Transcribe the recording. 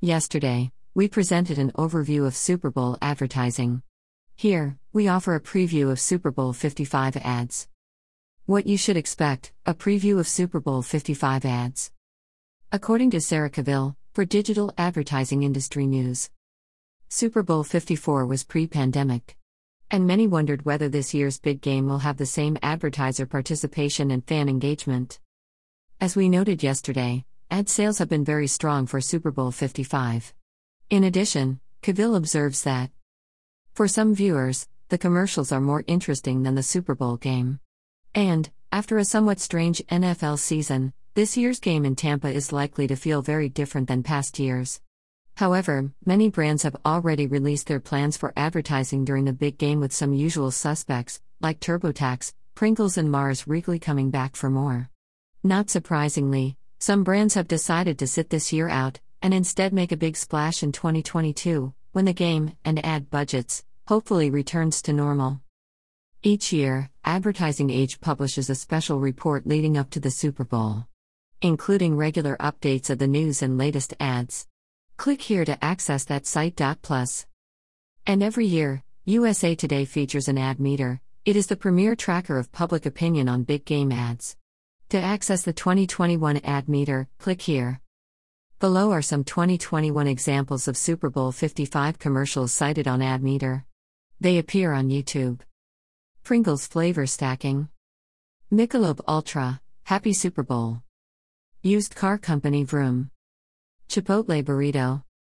Yesterday, we presented an overview of Super Bowl advertising. Here, we offer a preview of Super Bowl 55 ads. What you should expect a preview of Super Bowl 55 ads. According to Sarah Cavill, for Digital Advertising Industry News, Super Bowl 54 was pre pandemic. And many wondered whether this year's big game will have the same advertiser participation and fan engagement. As we noted yesterday, ad sales have been very strong for Super Bowl 55. In addition, Cavill observes that for some viewers, the commercials are more interesting than the Super Bowl game. And, after a somewhat strange NFL season, this year's game in Tampa is likely to feel very different than past years. However, many brands have already released their plans for advertising during the big game with some usual suspects, like TurboTax, Pringles, and Mars Wrigley coming back for more. Not surprisingly, some brands have decided to sit this year out and instead make a big splash in 2022 when the game and ad budgets hopefully returns to normal. Each year, Advertising Age publishes a special report leading up to the Super Bowl, including regular updates of the news and latest ads. Click here to access that site. Plus. And every year, USA Today features an ad meter. It is the premier tracker of public opinion on big game ads. To access the 2021 ad meter, click here. Below are some 2021 examples of Super Bowl 55 commercials cited on ad meter. They appear on YouTube. Pringles flavor stacking. Michelob Ultra, Happy Super Bowl. Used car company Vroom. Chipotle burrito.